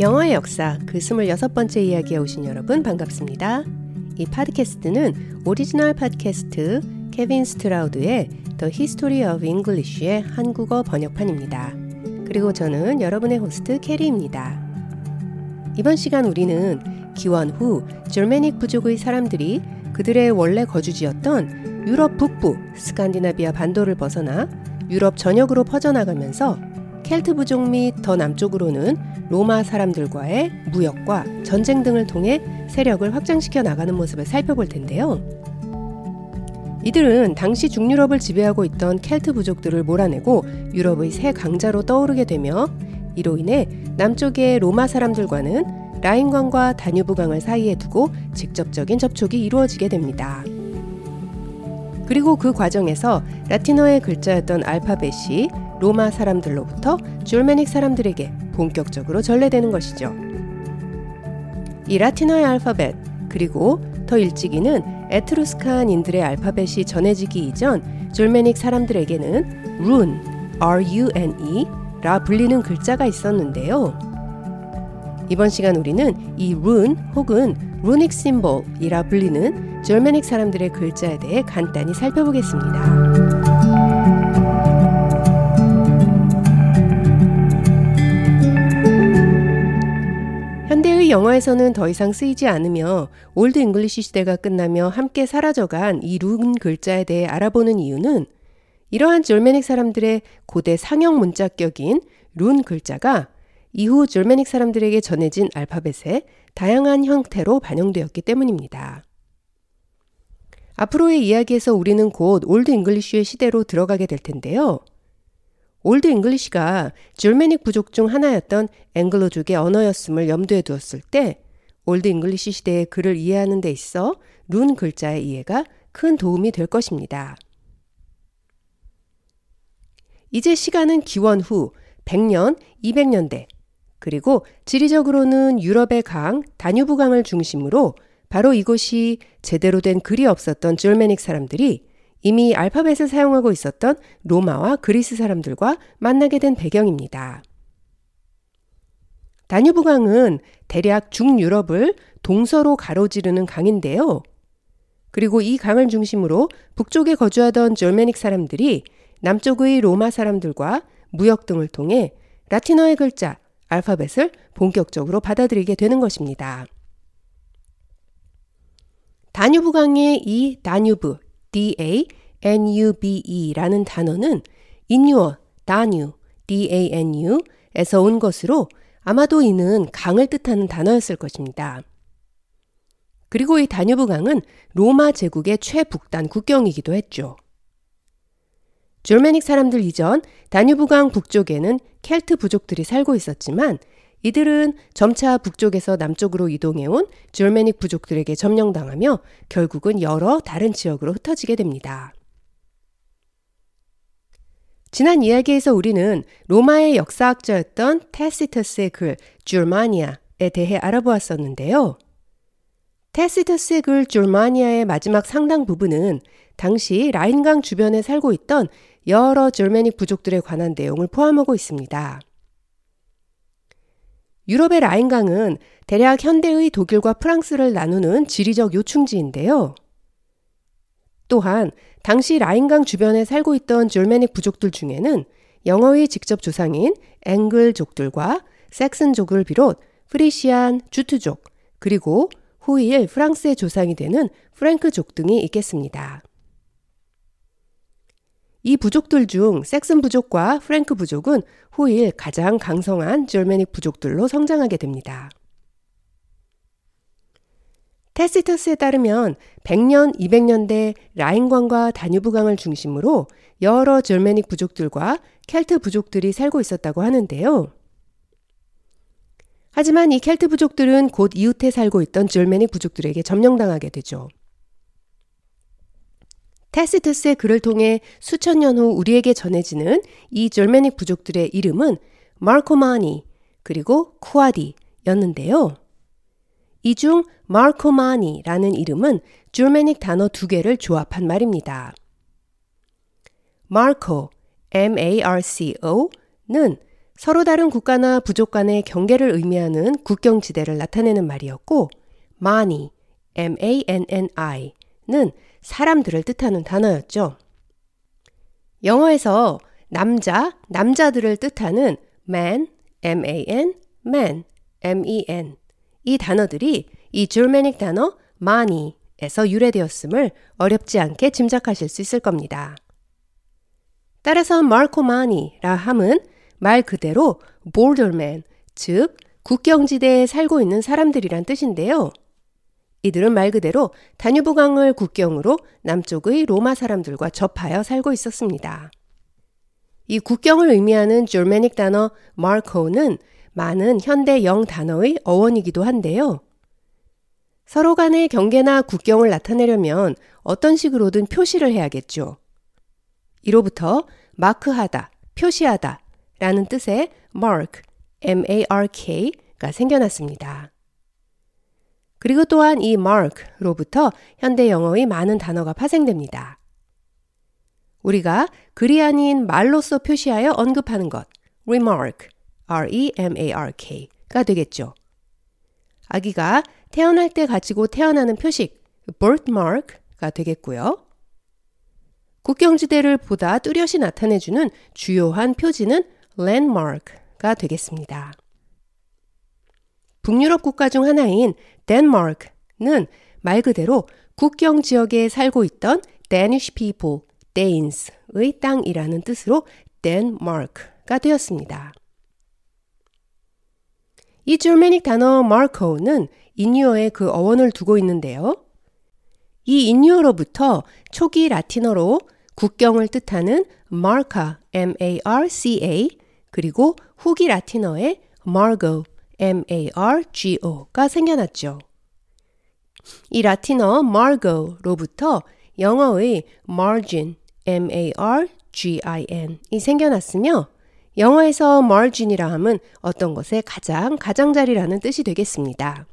영어의 역사 그 26번째 이야기에 오신 여러분 반갑습니다. 이 팟캐스트는 오리지널 팟캐스트 케빈 스트라우드의 The History of English의 한국어 번역판입니다. 그리고 저는 여러분의 호스트 캐리입니다. 이번 시간 우리는 기원 후 Germanic 부족의 사람들이 그들의 원래 거주지였던 유럽 북부 스칸디나비아 반도를 벗어나 유럽 전역으로 퍼져나가면서 켈트 부족 및 더 남쪽으로는 로마 사람들과의 무역과 전쟁 등을 통해 세력을 확장시켜 나가는 모습을 살펴볼 텐데요. 이들은 당시 중유럽을 지배하고 있던 켈트 부족들을 몰아내고 유럽의 새 강자로 떠오르게 되며 이로 인해 남쪽의 로마 사람들과는 라인강과 다뉴브강을 사이에 두고 직접적인 접촉이 이루어지게 됩니다. 그리고 그 과정에서 라틴어의 글자였던 알파벳이 로마 사람들로부터 Germanic 사람들에게 본격적으로 전래되는 것이죠. 이 라틴어의 알파벳 그리고 더 일찍이는 에트루스칸인들의 알파벳이 전해지기 이전 Germanic 사람들에게는 룬, R-U-N-E 라 불리는 글자가 있었는데요. 이번 시간 우리는 이 룬 혹은 Runic symbol이라 불리는 Germanic 사람들의 글자에 대해 간단히 살펴보겠습니다. 현대의 영어에서는 더 이상 쓰이지 않으며 Old English 시대가 끝나며 함께 사라져간 이 룬 글자에 대해 알아보는 이유는 이러한 Germanic 사람들의 고대 상형 문자격인 룬 글자가 이후 Germanic 사람들에게 전해진 알파벳의 다양한 형태로 반영되었기 때문입니다. 앞으로의 이야기에서 우리는 곧 Old English의 시대로 들어가게 될 텐데요. Old English가 Germanic 부족 중 하나였던 앵글로족의 언어였음을 염두에 두었을 때 Old English 시대의 글을 이해하는 데 있어 룬 글자의 이해가 큰 도움이 될 것입니다. 이제 시간은 기원 후 100년, 200년대, 그리고 지리적으로는 유럽의 강, 다뉴브강을 중심으로 바로 이곳이 제대로 된 글이 없었던 Germanic 사람들이 이미 알파벳을 사용하고 있었던 로마와 그리스 사람들과 만나게 된 배경입니다. 다뉴브강은 대략 중유럽을 동서로 가로지르는 강인데요. 그리고 이 강을 중심으로 북쪽에 거주하던 졸메닉 사람들이 남쪽의 로마 사람들과 무역 등을 통해 라틴어의 글자, 알파벳을 본격적으로 받아들이게 되는 것입니다. 다뉴브강의 이 다뉴브, D-A-N-U-B-E라는 단어는 인유어, 다뉴, D-A-N-U에서 온 것으로 아마도 이는 강을 뜻하는 단어였을 것입니다. 그리고 이 다뉴브 강은 로마 제국의 최북단 국경이기도 했죠. 졸메닉 사람들 이전 다뉴브 강 북쪽에는 켈트 부족들이 살고 있었지만 이들은 점차 북쪽에서 남쪽으로 이동해온 졸메닉 부족들에게 점령당하며 결국은 여러 다른 지역으로 흩어지게 됩니다. 지난 이야기에서 우리는 로마의 역사학자였던 테시터스의 글 줄마니아에 대해 알아보았었는데요. 테시터스의 글 줄마니아의 마지막 상당 부분은 당시 라인강 주변에 살고 있던 여러 졸메닉 부족들에 관한 내용을 포함하고 있습니다. 유럽의 라인강은 대략 현대의 독일과 프랑스를 나누는 지리적 요충지인데요. 또한 당시 라인강 주변에 살고 있던 Germanic 부족들 중에는 영어의 직접 조상인 앵글족들과 섹슨족을 비롯 프리시안, 주트족, 그리고 후일 프랑스의 조상이 되는 프랭크족 등이 있겠습니다. 이 부족들 중 섹슨 부족과 프랭크 부족은 후일 가장 강성한 졸메닉 부족들로 성장하게 됩니다. 테시터스에 따르면 100년, 200년대 라인강과 다뉴브강을 중심으로 여러 졸메닉 부족들과 켈트 부족들이 살고 있었다고 하는데요. 하지만 이 켈트 부족들은 곧 이웃에 살고 있던 졸메닉 부족들에게 점령당하게 되죠. 테시터스의 글을 통해 수천 년 후 우리에게 전해지는 이 졸메닉 부족들의 이름은 마르코마니 그리고 쿠아디였는데요. 이 중 마르코마니라는 이름은 졸메닉 단어 두 개를 조합한 말입니다. 마르코, M-A-R-C-O는 서로 다른 국가나 부족 간의 경계를 의미하는 국경지대를 나타내는 말이었고, mani, m-a-n-n-i는 사람들을 뜻하는 단어였죠. 영어에서 남자, 남자들을 뜻하는 man, m-a-n, man, m-e-n 이 단어들이 이 줄메닉 단어 mani에서 유래되었음을 어렵지 않게 짐작하실 수 있을 겁니다. 따라서 마르코마니라 함은 말 그대로 borderman, 즉 국경지대에 살고 있는 사람들이란 뜻인데요. 이들은 말 그대로 다뉴브강을 국경으로 남쪽의 로마 사람들과 접하여 살고 있었습니다. 이 국경을 의미하는 줄메닉 단어 마르코는 많은 현대 영 단어의 어원이기도 한데요. 서로 간의 경계나 국경을 나타내려면 어떤 식으로든 표시를 해야겠죠. 이로부터 마크하다, 표시하다 라는 뜻의 mark, m-a-r-k가 생겨났습니다. 그리고 또한 이 mark로부터 현대 영어의 많은 단어가 파생됩니다. 우리가 글이 아닌 말로써 표시하여 언급하는 것, remark, r-e-m-a-r-k가 되겠죠. 아기가 태어날 때 가지고 태어나는 표식, birthmark가 되겠고요. 국경지대를 보다 뚜렷이 나타내주는 주요한 표지는 landmark가 되겠습니다. 북유럽 국가 중 하나인 덴마크는 말 그대로 국경 지역에 살고 있던 Danish people, Danes의 땅이라는 뜻으로 덴마크가 되었습니다. 이 줄메닉 단어 마르코는 인유어에 그 어원을 두고 있는데요. 이 인유어로부터 초기 라틴어로 국경을 뜻하는 marca, m-a-r-c-a, 그리고 후기 라틴어의 margo, M-A-R-G-O가 생겨났죠. 이 라틴어 margo로부터 영어의 margin, M-A-R-G-I-N이 생겨났으며 영어에서 margin이라 함은 어떤 것의 가장 가장자리라는 뜻이 되겠습니다.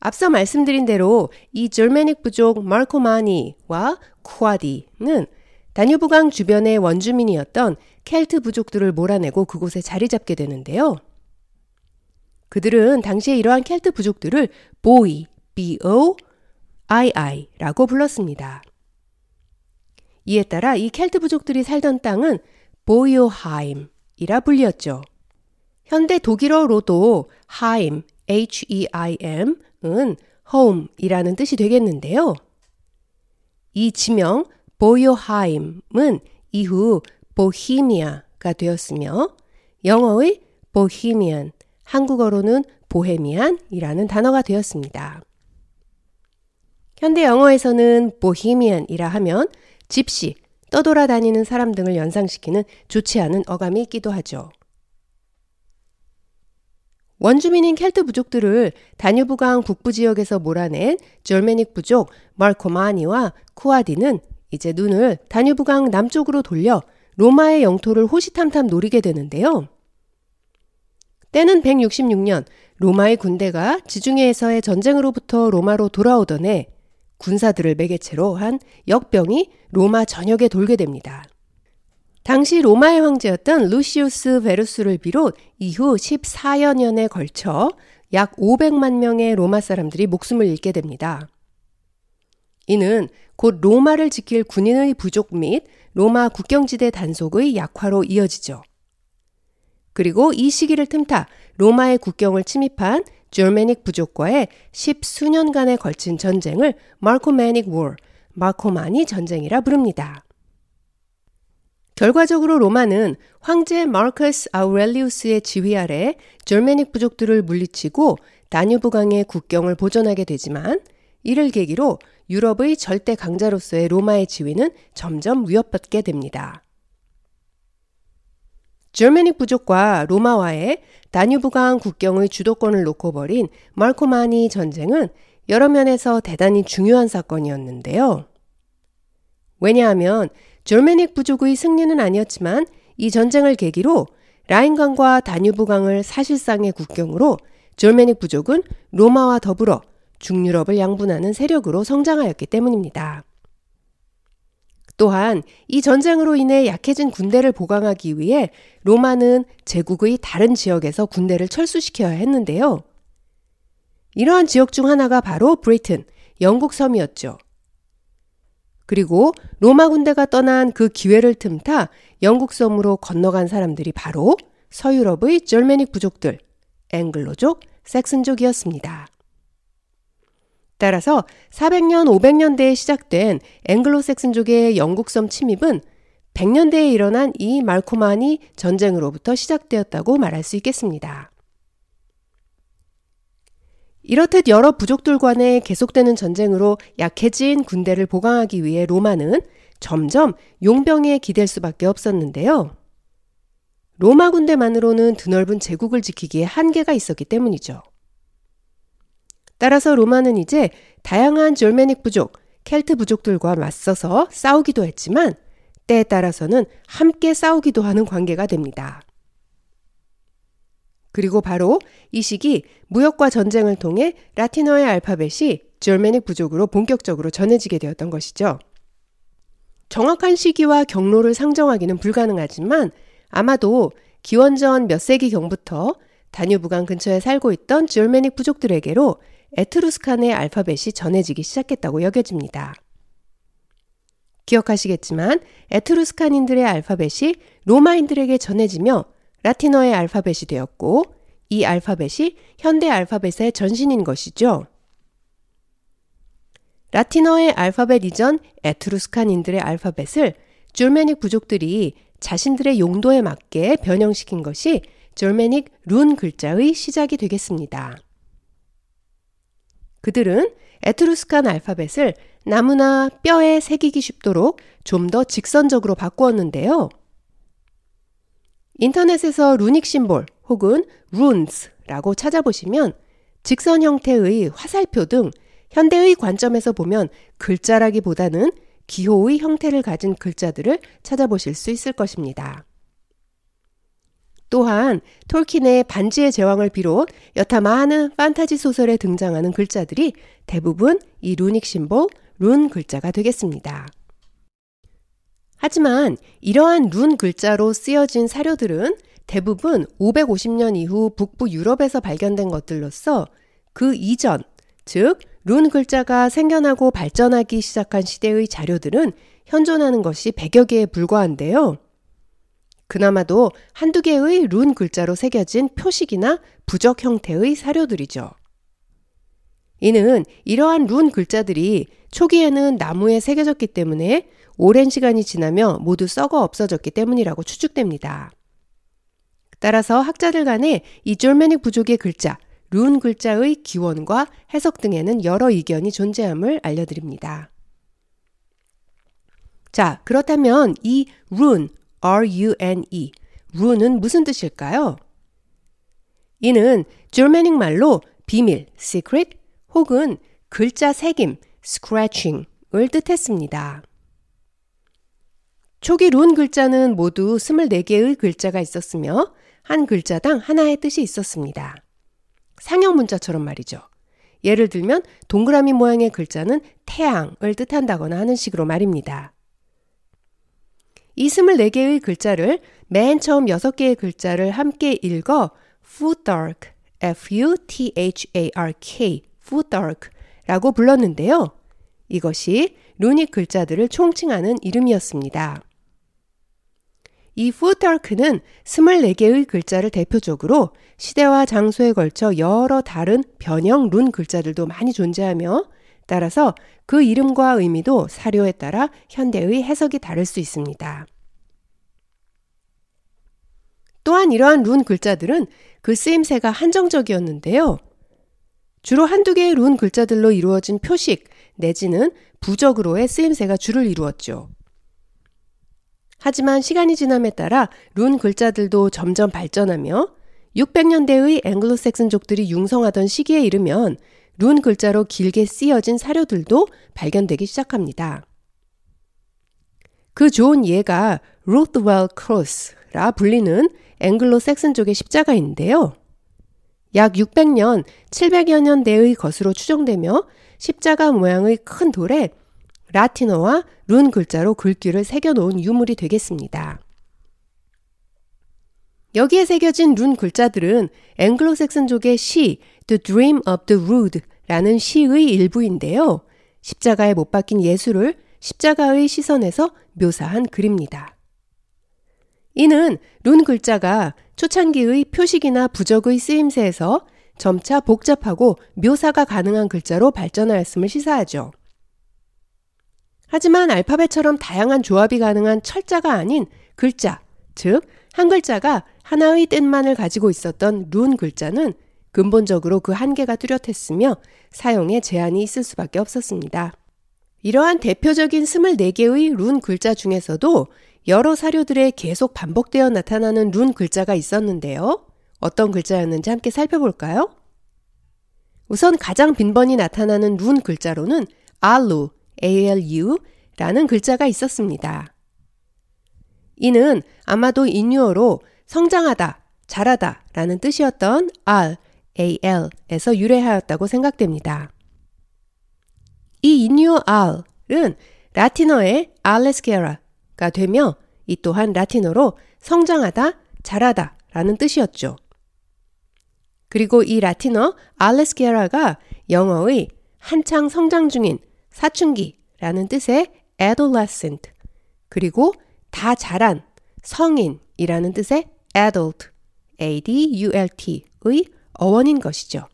앞서 말씀드린 대로 이 절메닉 부족 마르코마니와 쿠아디는 다뉴브강 주변의 원주민이었던 켈트 부족들을 몰아내고 그곳에 자리 잡게 되는데요. 그들은 당시에 이러한 켈트 부족들을 보이, B-O-I-I라고 불렀습니다. 이에 따라 이 켈트 부족들이 살던 땅은 보이오하임이라 불리었죠. 현대 독일어로도 하임, H-E-I-M은 home이라는 뜻이 되겠는데요. 이 지명 보요하임은 이후 보히미아가 되었으며 영어의 보히미안, 한국어로는 보헤미안이라는 단어가 되었습니다. 현대 영어에서는 보히미안이라 하면 집시, 떠돌아다니는 사람 등을 연상시키는 좋지 않은 어감이 있기도 하죠. 원주민인 켈트 부족들을 다뉴브강 북부 지역에서 몰아낸 절메닉 부족 말코마니와 쿠아디는 이제 눈을 다뉴브강 남쪽으로 돌려 로마의 영토를 호시탐탐 노리게 되는데요. 때는 166년 로마의 군대가 지중해에서의 전쟁으로부터 로마로 돌아오던 해 군사들을 매개체로 한 역병이 로마 전역에 돌게 됩니다. 당시 로마의 황제였던 루시우스 베루스를 비롯 이후 14여 년에 걸쳐 약 500만 명의 로마 사람들이 목숨을 잃게 됩니다. 이는 곧 로마를 지킬 군인의 부족 및 로마 국경지대 단속의 약화로 이어지죠. 그리고 이 시기를 틈타 로마의 국경을 침입한 줄메닉 부족과의 십수년간에 걸친 전쟁을 마코메닉 워, 마코마니 전쟁이라 부릅니다. 결과적으로 로마는 황제 마르커스 아우렐리우스의 지휘 아래 줄메닉 부족들을 물리치고 다뉴브강의 국경을 보존하게 되지만 이를 계기로 유럽의 절대 강자로서의 로마의 지위는 점점 위협받게 됩니다. 줄메닉 부족과 로마와의 다뉴브강 국경의 주도권을 놓고 벌인 말코마니 전쟁은 여러 면에서 대단히 중요한 사건이었는데요. 왜냐하면 졸메닉 부족의 승리는 아니었지만 이 전쟁을 계기로 라인강과 다뉴브강을 사실상의 국경으로 졸메닉 부족은 로마와 더불어 중유럽을 양분하는 세력으로 성장하였기 때문입니다. 또한 이 전쟁으로 인해 약해진 군대를 보강하기 위해 로마는 제국의 다른 지역에서 군대를 철수시켜야 했는데요. 이러한 지역 중 하나가 바로 브리튼, 영국 섬이었죠. 그리고 로마 군대가 떠난 그 기회를 틈타 영국 섬으로 건너간 사람들이 바로 서유럽의 절메닉 부족들, 앵글로족, 섹슨족이었습니다. 따라서 400년, 500년대에 시작된 앵글로색슨족의 영국섬 침입은 100년대에 일어난 이 말코마니 전쟁으로부터 시작되었다고 말할 수 있겠습니다. 이렇듯 여러 부족들 간의 계속되는 전쟁으로 약해진 군대를 보강하기 위해 로마는 점점 용병에 기댈 수밖에 없었는데요. 로마 군대만으로는 드넓은 제국을 지키기에 한계가 있었기 때문이죠. 따라서 로마는 이제 다양한 졸메닉 부족, 켈트 부족들과 맞서서 싸우기도 했지만 때에 따라서는 함께 싸우기도 하는 관계가 됩니다. 그리고 바로 이 시기 무역과 전쟁을 통해 라틴어의 알파벳이 졸메닉 부족으로 본격적으로 전해지게 되었던 것이죠. 정확한 시기와 경로를 상정하기는 불가능하지만 아마도 기원전 몇 세기경부터 다뉴브강 근처에 살고 있던 졸메닉 부족들에게로 에트루스칸의 알파벳이 전해지기 시작했다고 여겨집니다. 기억하시겠지만 에트루스칸인들의 알파벳이 로마인들에게 전해지며 라틴어의 알파벳이 되었고 이 알파벳이 현대 알파벳의 전신인 것이죠. 라틴어의 알파벳 이전 에트루스칸인들의 알파벳을 줄메닉 부족들이 자신들의 용도에 맞게 변형시킨 것이 줄메닉 룬 글자의 시작이 되겠습니다. 그들은 에트루스칸 알파벳을 나무나 뼈에 새기기 쉽도록 좀 더 직선적으로 바꾸었는데요. 인터넷에서 루닉 심볼 혹은 룬스라고 찾아보시면 직선 형태의 화살표 등 현대의 관점에서 보면 글자라기보다는 기호의 형태를 가진 글자들을 찾아보실 수 있을 것입니다. 또한 톨킨의 반지의 제왕을 비롯 여타 많은 판타지 소설에 등장하는 글자들이 대부분 이 루닉 심볼, 룬 글자가 되겠습니다. 하지만 이러한 룬 글자로 쓰여진 사료들은 대부분 550년 이후 북부 유럽에서 발견된 것들로서 그 이전, 즉, 룬 글자가 생겨나고 발전하기 시작한 시대의 자료들은 현존하는 것이 100여 개에 불과한데요. 그나마도 한두 개의 룬 글자로 새겨진 표식이나 부적 형태의 사료들이죠. 이는 이러한 룬 글자들이 초기에는 나무에 새겨졌기 때문에 오랜 시간이 지나며 모두 썩어 없어졌기 때문이라고 추측됩니다. 따라서 학자들 간에 이 졸메닉 부족의 글자, 룬 글자의 기원과 해석 등에는 여러 이견이 존재함을 알려드립니다. 자, 그렇다면 이 룬, R-U-N-E. rune은 무슨 뜻일까요? 이는 줄메닉 말로 비밀, secret 혹은 글자 새김, scratching을 뜻했습니다. 초기 룬 글자는 모두 24개의 글자가 있었으며 한 글자당 하나의 뜻이 있었습니다. 상형 문자처럼 말이죠. 예를 들면 동그라미 모양의 글자는 태양을 뜻한다거나 하는 식으로 말입니다. 이 24개의 글자를 맨 처음 6개의 글자를 함께 읽어 Futhark, F-U-T-H-A-R-K, Futhark 라고 불렀는데요. 이것이 루닉 글자들을 총칭하는 이름이었습니다. 이 Futhark는 24개의 글자를 대표적으로 시대와 장소에 걸쳐 여러 다른 변형 룬 글자들도 많이 존재하며 따라서 그 이름과 의미도 사료에 따라 현대의 해석이 다를 수 있습니다. 또한 이러한 룬 글자들은 그 쓰임새가 한정적이었는데요. 주로 한두 개의 룬 글자들로 이루어진 표식 내지는 부적으로의 쓰임새가 주를 이루었죠. 하지만 시간이 지남에 따라 룬 글자들도 점점 발전하며 600년대의 앵글로색슨족들이 융성하던 시기에 이르면 룬 글자로 길게 쓰여진 사료들도 발견되기 시작합니다. 그 좋은 예가 루트웰 크로스라 불리는 앵글로 섹슨족의 십자가인데요. 약 600년, 700여 년대의 것으로 추정되며 십자가 모양의 큰 돌에 라틴어와 룬 글자로 글귀를 새겨놓은 유물이 되겠습니다. 여기에 새겨진 룬 글자들은 앵글로색슨족의 시 The Dream of the Rood 라는 시의 일부인데요. 십자가에 못 박힌 예수를 십자가의 시선에서 묘사한 글입니다. 이는 룬 글자가 초창기의 표식이나 부적의 쓰임새에서 점차 복잡하고 묘사가 가능한 글자로 발전하였음을 시사하죠. 하지만 알파벳처럼 다양한 조합이 가능한 철자가 아닌 글자, 즉, 한 글자가 하나의 뜻만을 가지고 있었던 룬 글자는 근본적으로 그 한계가 뚜렷했으며 사용에 제한이 있을 수밖에 없었습니다. 이러한 대표적인 24개의 룬 글자 중에서도 여러 사료들에 계속 반복되어 나타나는 룬 글자가 있었는데요. 어떤 글자였는지 함께 살펴볼까요? 우선 가장 빈번히 나타나는 룬 글자로는 알루, ALU 라는 글자가 있었습니다. 이는 아마도 인유어로 성장하다, 자라다 라는 뜻이었던 R, AL에서 유래하였다고 생각됩니다. 이 인유어 R은 라틴어의 알레스케라가 되며 이 또한 라틴어로 성장하다, 자라다 라는 뜻이었죠. 그리고 이 라틴어 알레스케라가 영어의 한창 성장 중인 사춘기라는 뜻의 adolescent 그리고 다 자란 성인이라는 뜻의 adult adult의 어원인 것이죠.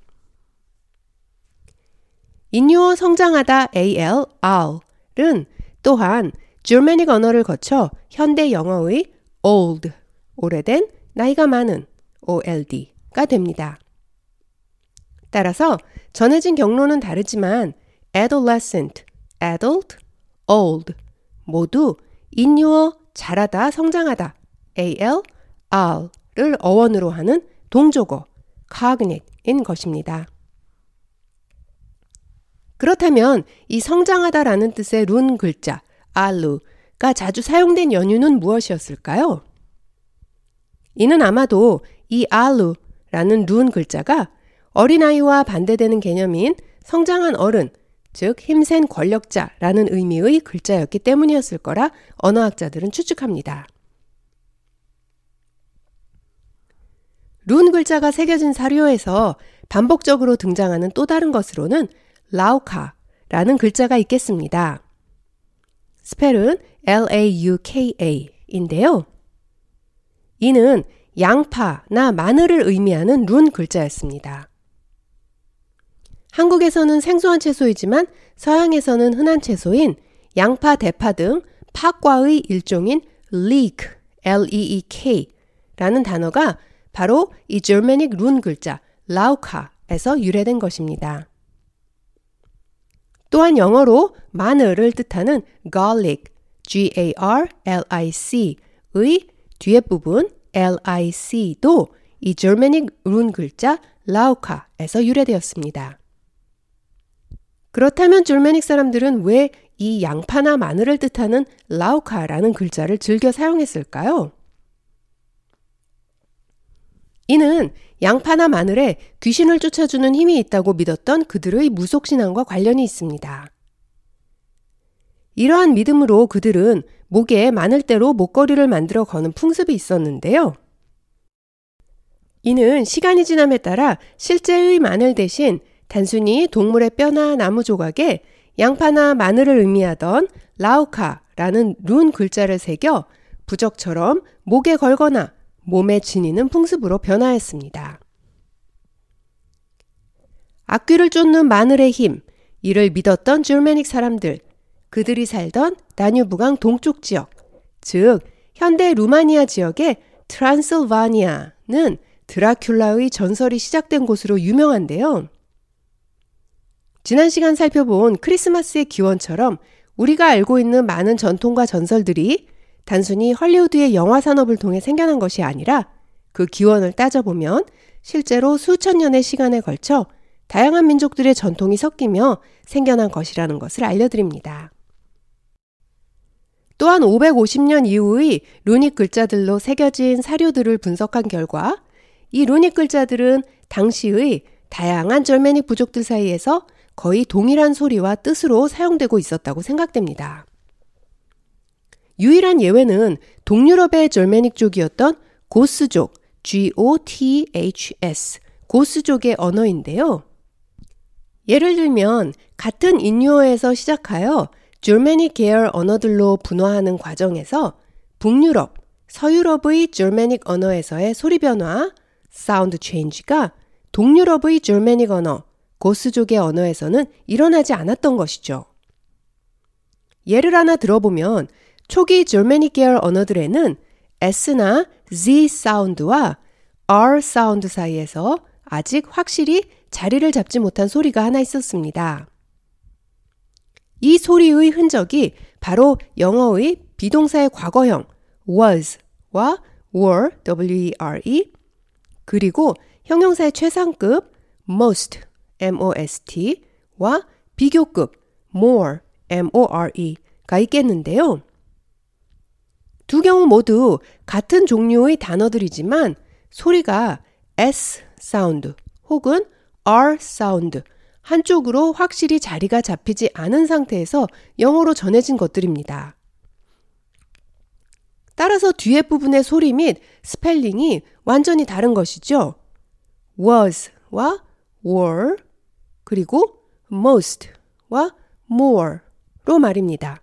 인유어 성장하다 al, r은 또한 줄메닉 언어를 거쳐 현대 영어의 old, 오래된, 나이가 많은 old가 됩니다. 따라서 전해진 경로는 다르지만 adolescent, adult, old 모두 인유어 자라다, 성장하다 al, r를 어원으로 하는 동조어 cognite인 것입니다. 그렇다면 이 성장하다라는 뜻의 룬 글자 알루가 자주 사용된 연유는 무엇이었을까요? 이는 아마도 이 알루라는 룬 글자가 어린아이와 반대되는 개념인 성장한 어른, 즉 힘센 권력자라는 의미의 글자였기 때문이었을 거라 언어학자들은 추측합니다. 룬 글자가 새겨진 사료에서 반복적으로 등장하는 또 다른 것으로는 라우카라는 글자가 있겠습니다. 스펠은 L-A-U-K-A인데요. 이는 양파나 마늘을 의미하는 룬 글자였습니다. 한국에서는 생소한 채소이지만 서양에서는 흔한 채소인 양파, 대파 등 팥과의 일종인 leek, L-E-E-K라는 단어가 바로 이 germanic 룬 글자 라우카에서 유래된 것입니다. 또한 영어로 마늘을 뜻하는 garlic, G-A-R-L-I-C의 뒤에 부분 L-I-C도 이 germanic 룬 글자 라우카에서 유래되었습니다. 그렇다면 줄메닉 사람들은 왜 이 양파나 마늘을 뜻하는 라우카라는 글자를 즐겨 사용했을까요? 이는 양파나 마늘에 귀신을 쫓아주는 힘이 있다고 믿었던 그들의 무속신앙과 관련이 있습니다. 이러한 믿음으로 그들은 목에 마늘대로 목걸이를 만들어 거는 풍습이 있었는데요. 이는 시간이 지남에 따라 실제의 마늘 대신 단순히 동물의 뼈나 나무 조각에 양파나 마늘을 의미하던 라우카라는 룬 글자를 새겨 부적처럼 목에 걸거나 몸에 지니는 풍습으로 변화했습니다. 악귀를 쫓는 마늘의 힘, 이를 믿었던 줄메닉 사람들, 그들이 살던 다뉴브강 동쪽 지역, 즉 현대 루마니아 지역의 트란실바니아는 드라큘라의 전설이 시작된 곳으로 유명한데요. 지난 시간 살펴본 크리스마스의 기원처럼 우리가 알고 있는 많은 전통과 전설들이 단순히 헐리우드의 영화 산업을 통해 생겨난 것이 아니라 그 기원을 따져보면 실제로 수천 년의 시간에 걸쳐 다양한 민족들의 전통이 섞이며 생겨난 것이라는 것을 알려드립니다. 또한 550년 이후의 루닉 글자들로 새겨진 사료들을 분석한 결과 이 루닉 글자들은 당시의 다양한 절메닉 부족들 사이에서 거의 동일한 소리와 뜻으로 사용되고 있었다고 생각됩니다. 유일한 예외는 동유럽의 절메닉 족이었던 고스족, G-O-T-H-S, 고스족의 언어인데요. 예를 들면 같은 인유어에서 시작하여 줄메닉 계열 언어들로 분화하는 과정에서 북유럽, 서유럽의 줄메닉 언어에서의 소리 변화, sound change가 동유럽의 Germanic 언어, 고스족의 언어에서는 일어나지 않았던 것이죠. 예를 하나 들어보면 초기 Germanic 계열 언어들에는 S나 Z 사운드와 R 사운드 사이에서 아직 확실히 자리를 잡지 못한 소리가 하나 있었습니다. 이 소리의 흔적이 바로 영어의 be동사의 과거형 was와 were, w-e-r-e 그리고 형용사의 최상급 most, m-o-s-t와 비교급 more, m-o-r-e가 있겠는데요. 두 경우 모두 같은 종류의 단어들이지만 소리가 S 사운드 혹은 R 사운드 한쪽으로 확실히 자리가 잡히지 않은 상태에서 영어로 전해진 것들입니다. 따라서 뒤에 부분의 소리 및 스펠링이 완전히 다른 것이죠. was와 were 그리고 most와 more로 말입니다.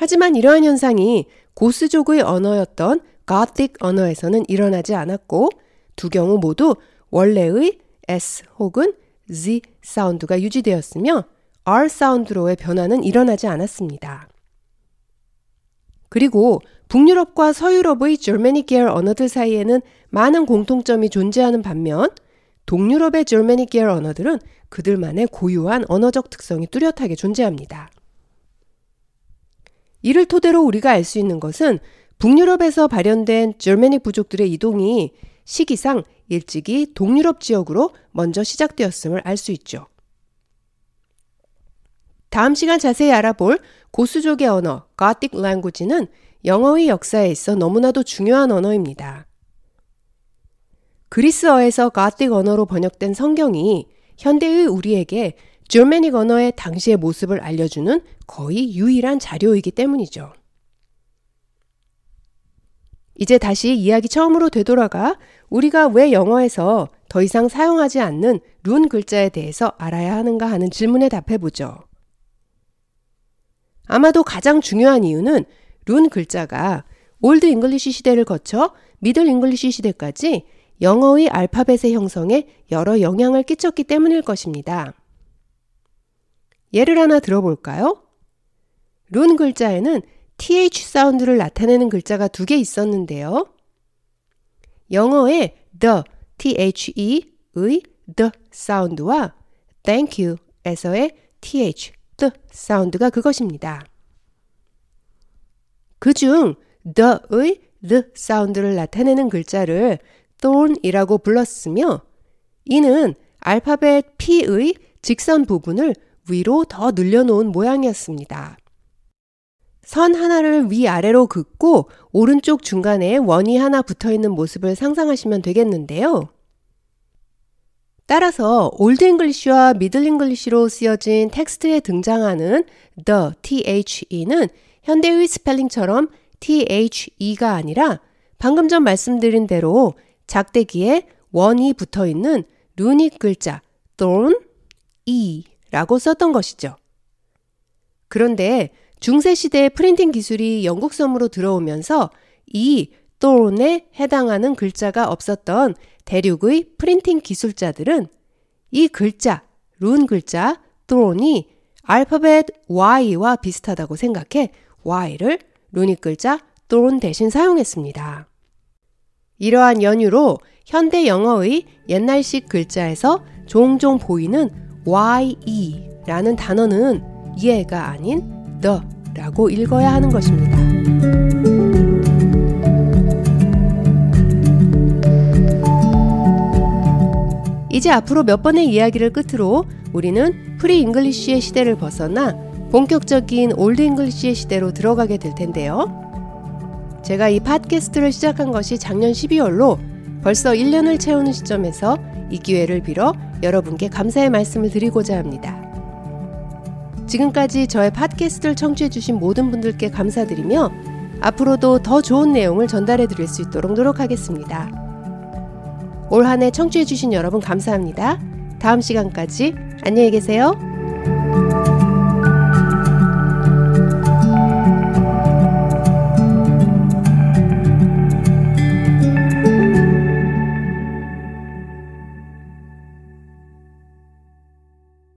하지만 이러한 현상이 고스족의 언어였던 가틱 언어에서는 일어나지 않았고 두 경우 모두 원래의 S 혹은 Z 사운드가 유지되었으며 R 사운드로의 변화는 일어나지 않았습니다. 그리고 북유럽과 서유럽의 절메닉 계열 언어들 사이에는 많은 공통점이 존재하는 반면 동유럽의 절메닉 계열 언어들은 그들만의 고유한 언어적 특성이 뚜렷하게 존재합니다. 이를 토대로 우리가 알 수 있는 것은 북유럽에서 발현된 절메닉 부족들의 이동이 시기상 일찍이 동유럽 지역으로 먼저 시작되었음을 알 수 있죠. 다음 시간 자세히 알아볼 고수족의 언어, Gothic language는 영어의 역사에 있어 너무나도 중요한 언어입니다. 그리스어에서 Gothic 언어로 번역된 성경이 현대의 우리에게 줄메닉 언어의 당시의 모습을 알려주는 거의 유일한 자료이기 때문이죠. 이제 다시 이야기 처음으로 되돌아가 우리가 왜 영어에서 더 이상 사용하지 않는 룬 글자에 대해서 알아야 하는가 하는 질문에 답해보죠. 아마도 가장 중요한 이유는 룬 글자가 Old English 시대를 거쳐 Middle English 시대까지 영어의 알파벳의 형성에 여러 영향을 끼쳤기 때문일 것입니다. 예를 하나 들어볼까요? 룬 글자에는 th 사운드를 나타내는 글자가 두 개 있었는데요. 영어의 the, the의 the 사운드와 thank you에서의 th, the 사운드가 그것입니다. 그중 the의 the 사운드를 나타내는 글자를 thorn이라고 불렀으며 이는 알파벳 P의 직선 부분을 위로 더 늘려놓은 모양이었습니다. 선 하나를 위아래로 긋고 오른쪽 중간에 원이 하나 붙어 있는 모습을 상상하시면 되겠는데요. 따라서 Old English와 Middle English로 쓰여진 텍스트에 등장하는 the, the는 현대의 스펠링처럼 the가 아니라 방금 전 말씀드린 대로 작대기에 원이 붙어 있는 루닉 글자 thorn, e 라고 썼던 것이죠. 그런데 중세 시대의 프린팅 기술이 영국 섬으로 들어오면서 이 thorn에 해당하는 글자가 없었던 대륙의 프린팅 기술자들은 이 글자, 룬 글자 thorn이 알파벳 Y와 비슷하다고 생각해 Y를 Runic 글자 thorn 대신 사용했습니다. 이러한 연유로 현대 영어의 옛날식 글자에서 종종 보이는 YE라는 단어는 예가 아닌 the라고 읽어야 하는 것입니다. 이제 앞으로 몇 번의 이야기를 끝으로 우리는 Pre English의 시대를 벗어나 본격적인 Old English의 시대로 들어가게 될 텐데요. 제가 이 팟캐스트를 시작한 것이 작년 12월로 벌써 1년을 채우는 시점에서 이 기회를 빌어 여러분께 감사의 말씀을 드리고자 합니다. 지금까지 저의 팟캐스트를 청취해주신 모든 분들께 감사드리며 앞으로도 더 좋은 내용을 전달해 드릴 수 있도록 노력하겠습니다. 올 한 해 청취해주신 여러분 감사합니다. 다음 시간까지 안녕히 계세요.